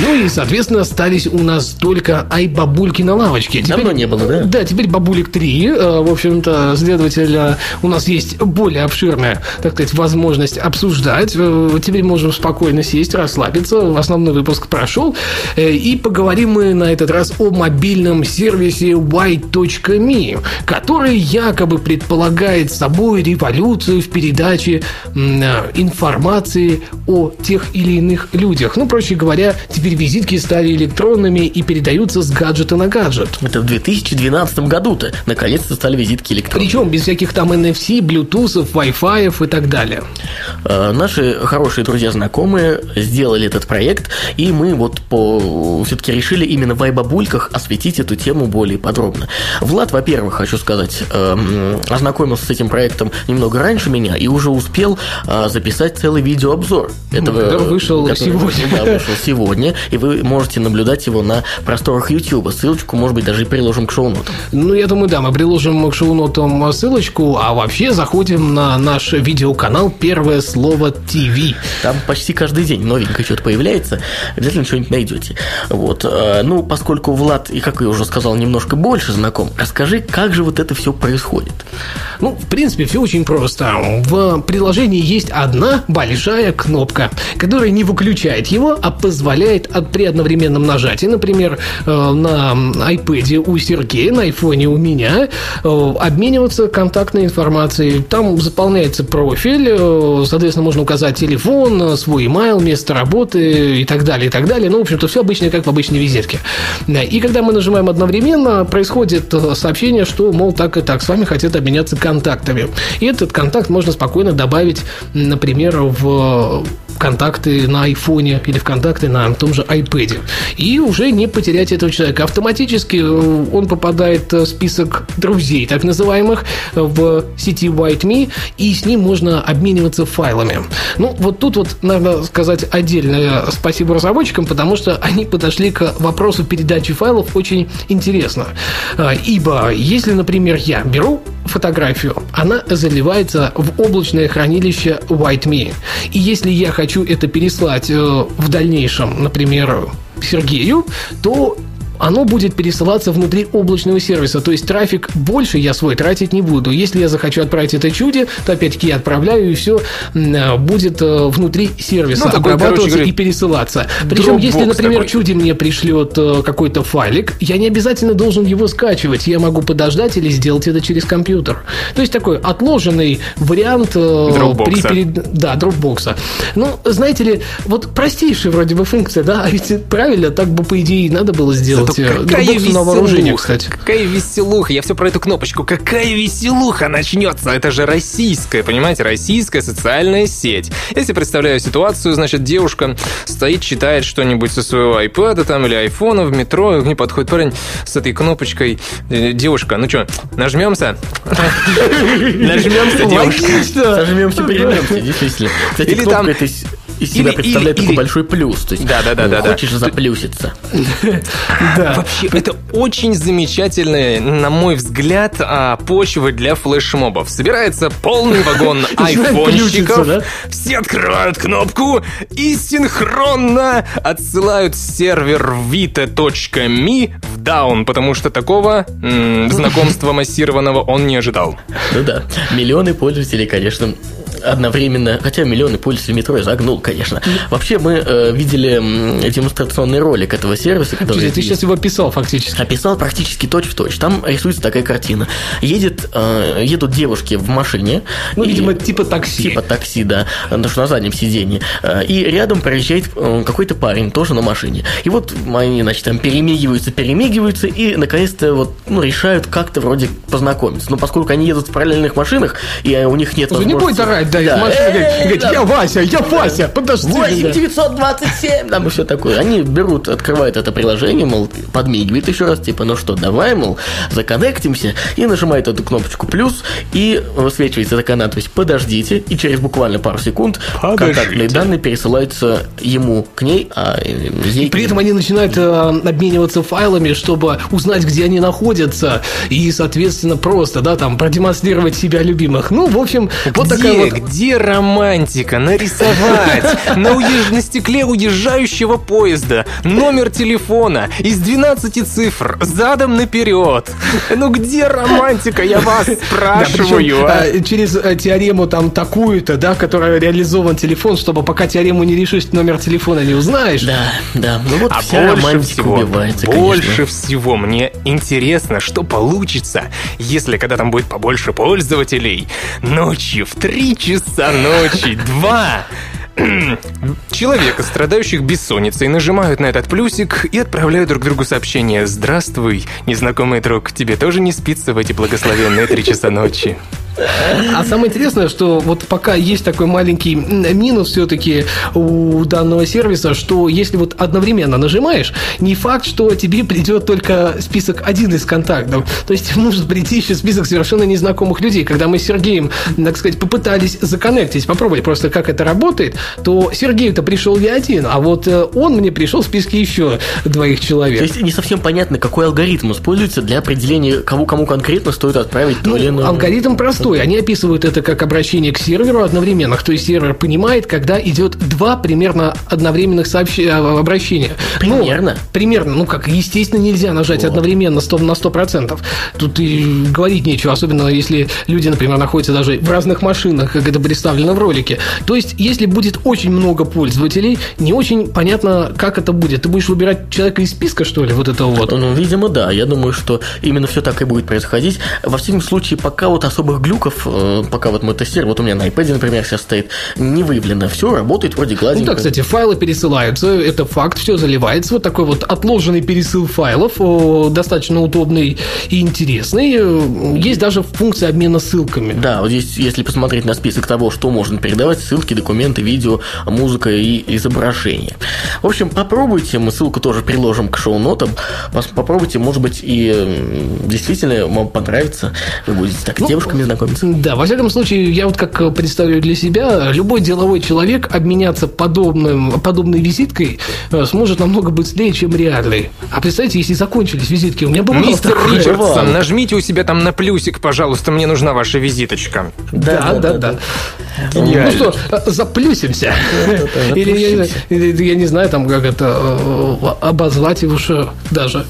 S3: Ну и, соответственно, остались у нас только ай-бабульки на лавочке.
S2: Давно не было, да?
S3: Да, теперь бабулик 3. Э, В общем-то, следовательно, у нас есть более обширная, так сказать, возможность обсуждать. Э, Теперь можем спокойно сесть, расслабиться. Основной выпуск прошел. Э, И поговорим мы на этот раз о мобильном сервисе white.me, который якобы предполагает собой революцию в передаче э, информации о тех или иных людях. Ну, проще говоря, теперь визитки стали электронными и передаются с гаджета на гаджет.
S2: Это в 2012 году-то наконец-то стали визитки электронные.
S3: Причем без всяких там NFC, Bluetooth, Wi-Fi и так далее.
S2: Э, Наши хорошие друзья-знакомые сделали этот проект, и мы вот по все-таки решили именно в айбабульках осветить эту тему более подробно. Влад, во-первых, хочу сказать, эм, ознакомился с этим проектом немного раньше меня и уже успел э, записать целый видеообзор. Этого,
S3: который вышел сегодня.
S2: Да, вышел сегодня. И вы можете наблюдать его на просторах YouTube. Ссылочку, может быть, даже и приложим к шоу-нотам.
S3: Ну, я думаю, да, мы приложим к шоу-нотам ссылочку, а вообще заходим на наш видеоканал «Первое слово ТВ».
S2: Там почти каждый день новенькое что-то появляется, обязательно что-нибудь найдете. Вот. э, Ну, поскольку Влад, и как я уже сказал, немножко больше знаком, расскажи, как же вот это все происходит?
S3: Ну, в принципе, все очень просто. В приложении есть одна большая кнопка, которая не выключает его, а позволяет при одновременном нажатии, например, э, на iPad у Сергея, на айфоне у меня, э, обмениваться контактной информацией. Там заполняется профиль, э, соответственно, можно указать телефон, свой email, место работы и так далее, и так далее. Ну, в общем-то, все обычно, как в обычной визитке. И когда мы нажимаем одновременно, происходит сообщение, что, мол, так и так, с вами хотят обменяться контактами. И этот контакт можно спокойно добавить, например, в контакты на айфоне или в контакты на том же iPad. И уже не потерять этого человека. Автоматически э, он попадает в список друзей, так называемых, в сети WhiteMe, и с ним можно обмениваться файлами. Ну, вот тут вот надо сказать отдельное спасибо разработчикам, потому что они подошли к вопросу передачи файлов очень интересно. А, Ибо если, например, я беру фотографию, она заливается в облачное хранилище WhiteMe. И если я хочу это переслать э, в дальнейшем, например, Сергею, то оно будет пересылаться внутри облачного сервиса. То есть трафик больше я свой тратить не буду. Если я захочу отправить это чуде, то опять-таки я отправляю, и все будет э, внутри сервиса
S1: Ну, такой,
S3: обрабатываться
S1: короче говоря,
S3: и пересылаться. Причем, если, например,
S1: такой.
S3: чуде мне пришлет э, какой-то файлик, я не обязательно должен его скачивать. Я могу подождать или сделать это через компьютер. То есть такой отложенный вариант э,
S1: Dropbox.
S3: перед- да, дропбокса. Ну, знаете ли, вот простейшая вроде бы функция, да, а ведь правильно, так бы, по идее, надо было сделать.
S1: Какая
S3: Dropbox на вооружение,
S1: веселуха,
S3: кстати.
S1: Какая веселуха, я все про эту кнопочку. Какая веселуха начнется? Это же российская, понимаете, российская социальная сеть. Если представляю ситуацию, значит, девушка стоит, читает что-нибудь со своего iPad там или айфона в метро, и к ней подходит парень с этой кнопочкой. Э, Девушка, ну что, нажмемся? Нажмемся, девушка.
S2: Сожмемся, перемемся, действительно. Кстати, кнопка из себя
S1: или-
S2: представляет
S1: или-
S2: такой
S1: или-
S2: большой плюс. То есть,
S1: Да, да, да,
S2: ну,
S1: да, да.
S2: хочешь заплюситься.
S3: Да.
S1: Вообще, это очень замечательная, на мой взгляд, а, почва для флешмобов. Собирается полный вагон айфонщиков,
S3: да?
S1: все открывают кнопку и синхронно отсылают сервер vita.me в даун, потому что такого знакомства массированного он не ожидал.
S2: Ну да, миллионы пользователей, конечно, одновременно, хотя миллионы пользователей метро я загнул, конечно. Вообще мы э, видели демонстрационный ролик этого сервиса, который
S3: Подожди, ты сейчас его описал фактически.
S2: описал практически точь-в-точь. Там рисуется такая картина. Едет, э, едут девушки в машине.
S3: Ну,
S2: и-
S3: видимо, типа такси.
S2: Типа такси, да, потому что на заднем сиденье. Э, И рядом проезжает э, какой-то парень, тоже на машине. И вот они, значит, там перемигиваются, перемигиваются, и наконец-то вот, ну, решают как-то вроде познакомиться. Но поскольку они едут в параллельных машинах, и у них нет
S3: не
S2: возможности...
S3: будет орать, да, из машины говорит, я Вася, я Вася, подожди.
S2: 8
S3: да.
S2: 927, там и все такое. Они берут, открывают это приложение, мол, подмигивает еще раз, типа, ну что, давай, мол, законнектимся, и нажимает эту кнопочку плюс, и высвечивается такая надпись «Подождите», и через буквально пару секунд контактные данные пересылаются ему к ней, а э, ей...
S3: При этом они начинают э, обмениваться файлами, чтобы узнать, где они находятся, и, соответственно, просто, да, там, продемонстрировать себя любимых. Ну, в общем, вот
S1: где,
S3: такая вот...
S1: где романтика? Нарисовать на, уезж- на стекле уезжающего поезда номер телефона из 12 цифр задом наперед. Ну где романтика, я вас
S3: Да,
S1: спрашиваю.
S3: причем,
S1: а?
S3: через э, теорему там такую-то, да, которая реализован телефон, чтобы пока теорему не решишь, номер телефона не узнаешь.
S2: Да, да, ну вот
S1: А
S2: вся
S1: больше
S2: романтика
S1: всего,
S2: убивается,
S1: больше
S2: конечно.
S1: всего мне интересно, что получится, если когда там будет побольше пользователей, ночью в 3 часа ночи, 2 Человека, страдающих бессонницей, нажимают на этот плюсик и отправляют друг другу сообщение. «Здравствуй, незнакомый друг, тебе тоже не спится в эти благословенные три часа ночи?»
S3: А самое интересное, что вот пока есть такой маленький минус все-таки у данного сервиса, что если вот одновременно нажимаешь, не факт, что тебе придет только список один из контактов. То есть может прийти еще список совершенно незнакомых людей. Когда мы с Сергеем, так сказать, попытались законнектить, попробовать просто, как это работает, то Сергею-то пришел я один, а вот э, он мне пришел в списке еще двоих человек.
S2: То есть не совсем понятно, какой алгоритм используется для определения, кому кому конкретно стоит отправить то
S3: Ну,
S2: или иное.
S3: алгоритм простой. Они описывают это как обращение к серверу одновременно. То есть сервер понимает, когда идет два примерно одновременных сообщ- э, обращения. Ну,
S2: Примерно?
S3: примерно. Ну как, естественно, нельзя нажать одновременно 100 на 100%. Тут и говорить нечего, особенно если люди, например, находятся даже в разных машинах, как это представлено в ролике. То есть, если будет очень много пользователей, не очень понятно, как это будет. Ты будешь выбирать человека из списка, что ли, вот этого вот?
S2: Ну, видимо, да. Я думаю, что именно все так и будет происходить. Во всяком случае, пока вот особых глюков, э, пока вот мы тестируем, вот у меня на iPad, например, сейчас стоит, не выявлено. Все работает вроде
S3: Ну
S2: гладенько.
S3: да, кстати, файлы пересылаются, это факт, все заливается. Вот такой вот отложенный пересыл файлов, достаточно удобный и интересный. Есть даже функция обмена ссылками.
S2: Да, вот здесь, если посмотреть на список того, что можно передавать, ссылки, документы, видео, музыка и изображение. В общем, попробуйте, мы ссылку тоже приложим к шоу-нотам. Попробуйте, может быть, и действительно вам понравится. Вы будете так с девушками знакомиться.
S3: Да, во всяком случае, я вот как представляю для себя, любой деловой человек обменяться подобным, подобной визиткой э, сможет намного быстрее, чем реальный. А представьте, если закончились визитки, у меня было
S1: Мистер
S3: такое.
S1: Ричардсон, нажмите у себя там на плюсик, пожалуйста, мне нужна ваша визиточка.
S3: Да, да, да. Ну
S1: Гениально.
S3: что, э, заплюсимся. Или, я не знаю, или, я не знаю, там как это э, обозвать его что даже.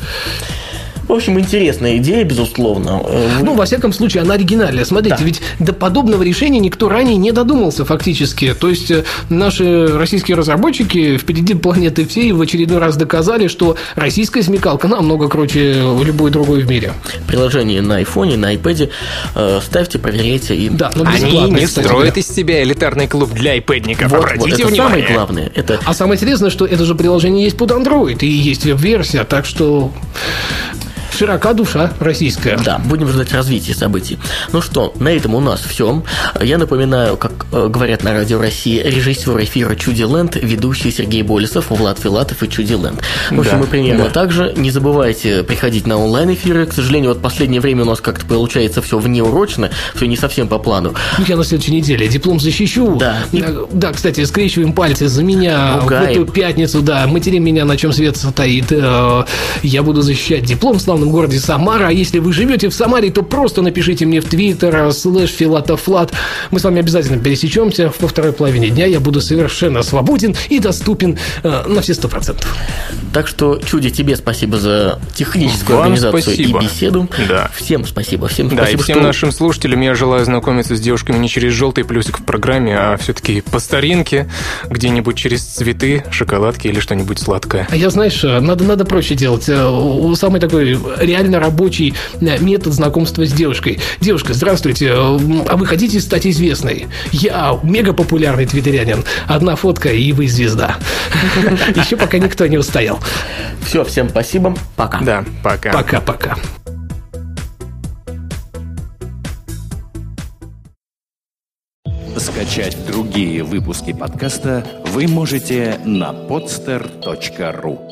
S2: В общем, интересная идея, безусловно. Э,
S3: Ну, во всяком случае, она оригинальная. Смотрите,
S2: Да.
S3: ведь до подобного решения никто ранее не додумался фактически. То есть э, наши российские разработчики впереди планеты всей в очередной раз доказали, что российская смекалка намного круче любой другой в мире.
S2: Приложение на айфоне, на iPad. э, Ставьте, проверяйте. И...
S3: Да, но
S1: Они не строят
S3: говоря.
S1: из себя элитарный клуб для айпэдников.
S2: Вот, вот, это
S1: внимание.
S2: самое главное. Это
S3: А самое интересное, что это же приложение есть под Android и есть веб-версия, так что широка душа российская.
S2: Да, будем ждать развития событий. Ну что, на этом у нас все. Я напоминаю, как э, говорят на Радио России, режиссер эфира Чуди Ленд, ведущий Сергей Болесов, Влад Филатов и Чуди Ленд. В общем,
S1: Да,
S2: мы примерно
S1: да.
S2: так же. Не забывайте приходить на онлайн-эфиры. К сожалению, вот последнее время у нас как-то получается все внеурочно, все не совсем по плану.
S3: Ну, я на следующей неделе диплом защищу.
S2: Да.
S3: Э, Да, кстати, скрещиваем пальцы за меня
S2: Ругаем.
S3: в эту пятницу, да. Материм меня, на чем свет стоит. Э, Я буду защищать диплом в славном городе Самара. А если вы живете в Самаре, то просто напишите мне в Твиттер э, слэш филатофлат. Мы с вами обязательно пересечемся. Во второй половине дня я буду совершенно свободен и доступен э, на все сто процентов.
S2: Так что, Чуди, тебе спасибо за техническую
S1: Вам
S2: организацию
S1: спасибо.
S2: и беседу.
S1: Да.
S2: Всем спасибо. Всем
S1: Да, и
S2: спасибо,
S1: всем
S2: что...
S1: нашим слушателям я желаю знакомиться с девушками не через желтый плюсик в программе, а все-таки по старинке, где-нибудь через цветы, шоколадки или что-нибудь сладкое.
S3: А я, знаешь, э, надо, надо проще делать. Э, у- Самый такой реально рабочий э, метод знакомства с девушкой. Девушка, здравствуйте, э, а вы хотите стать известной? Я мега популярный твиттерянин. Одна фотка, и вы звезда. Еще пока никто не устоял.
S2: Все, всем спасибо. Пока.
S1: Да, пока.
S3: Пока-пока.
S4: Скачать другие выпуски подкаста вы можете на podster.ru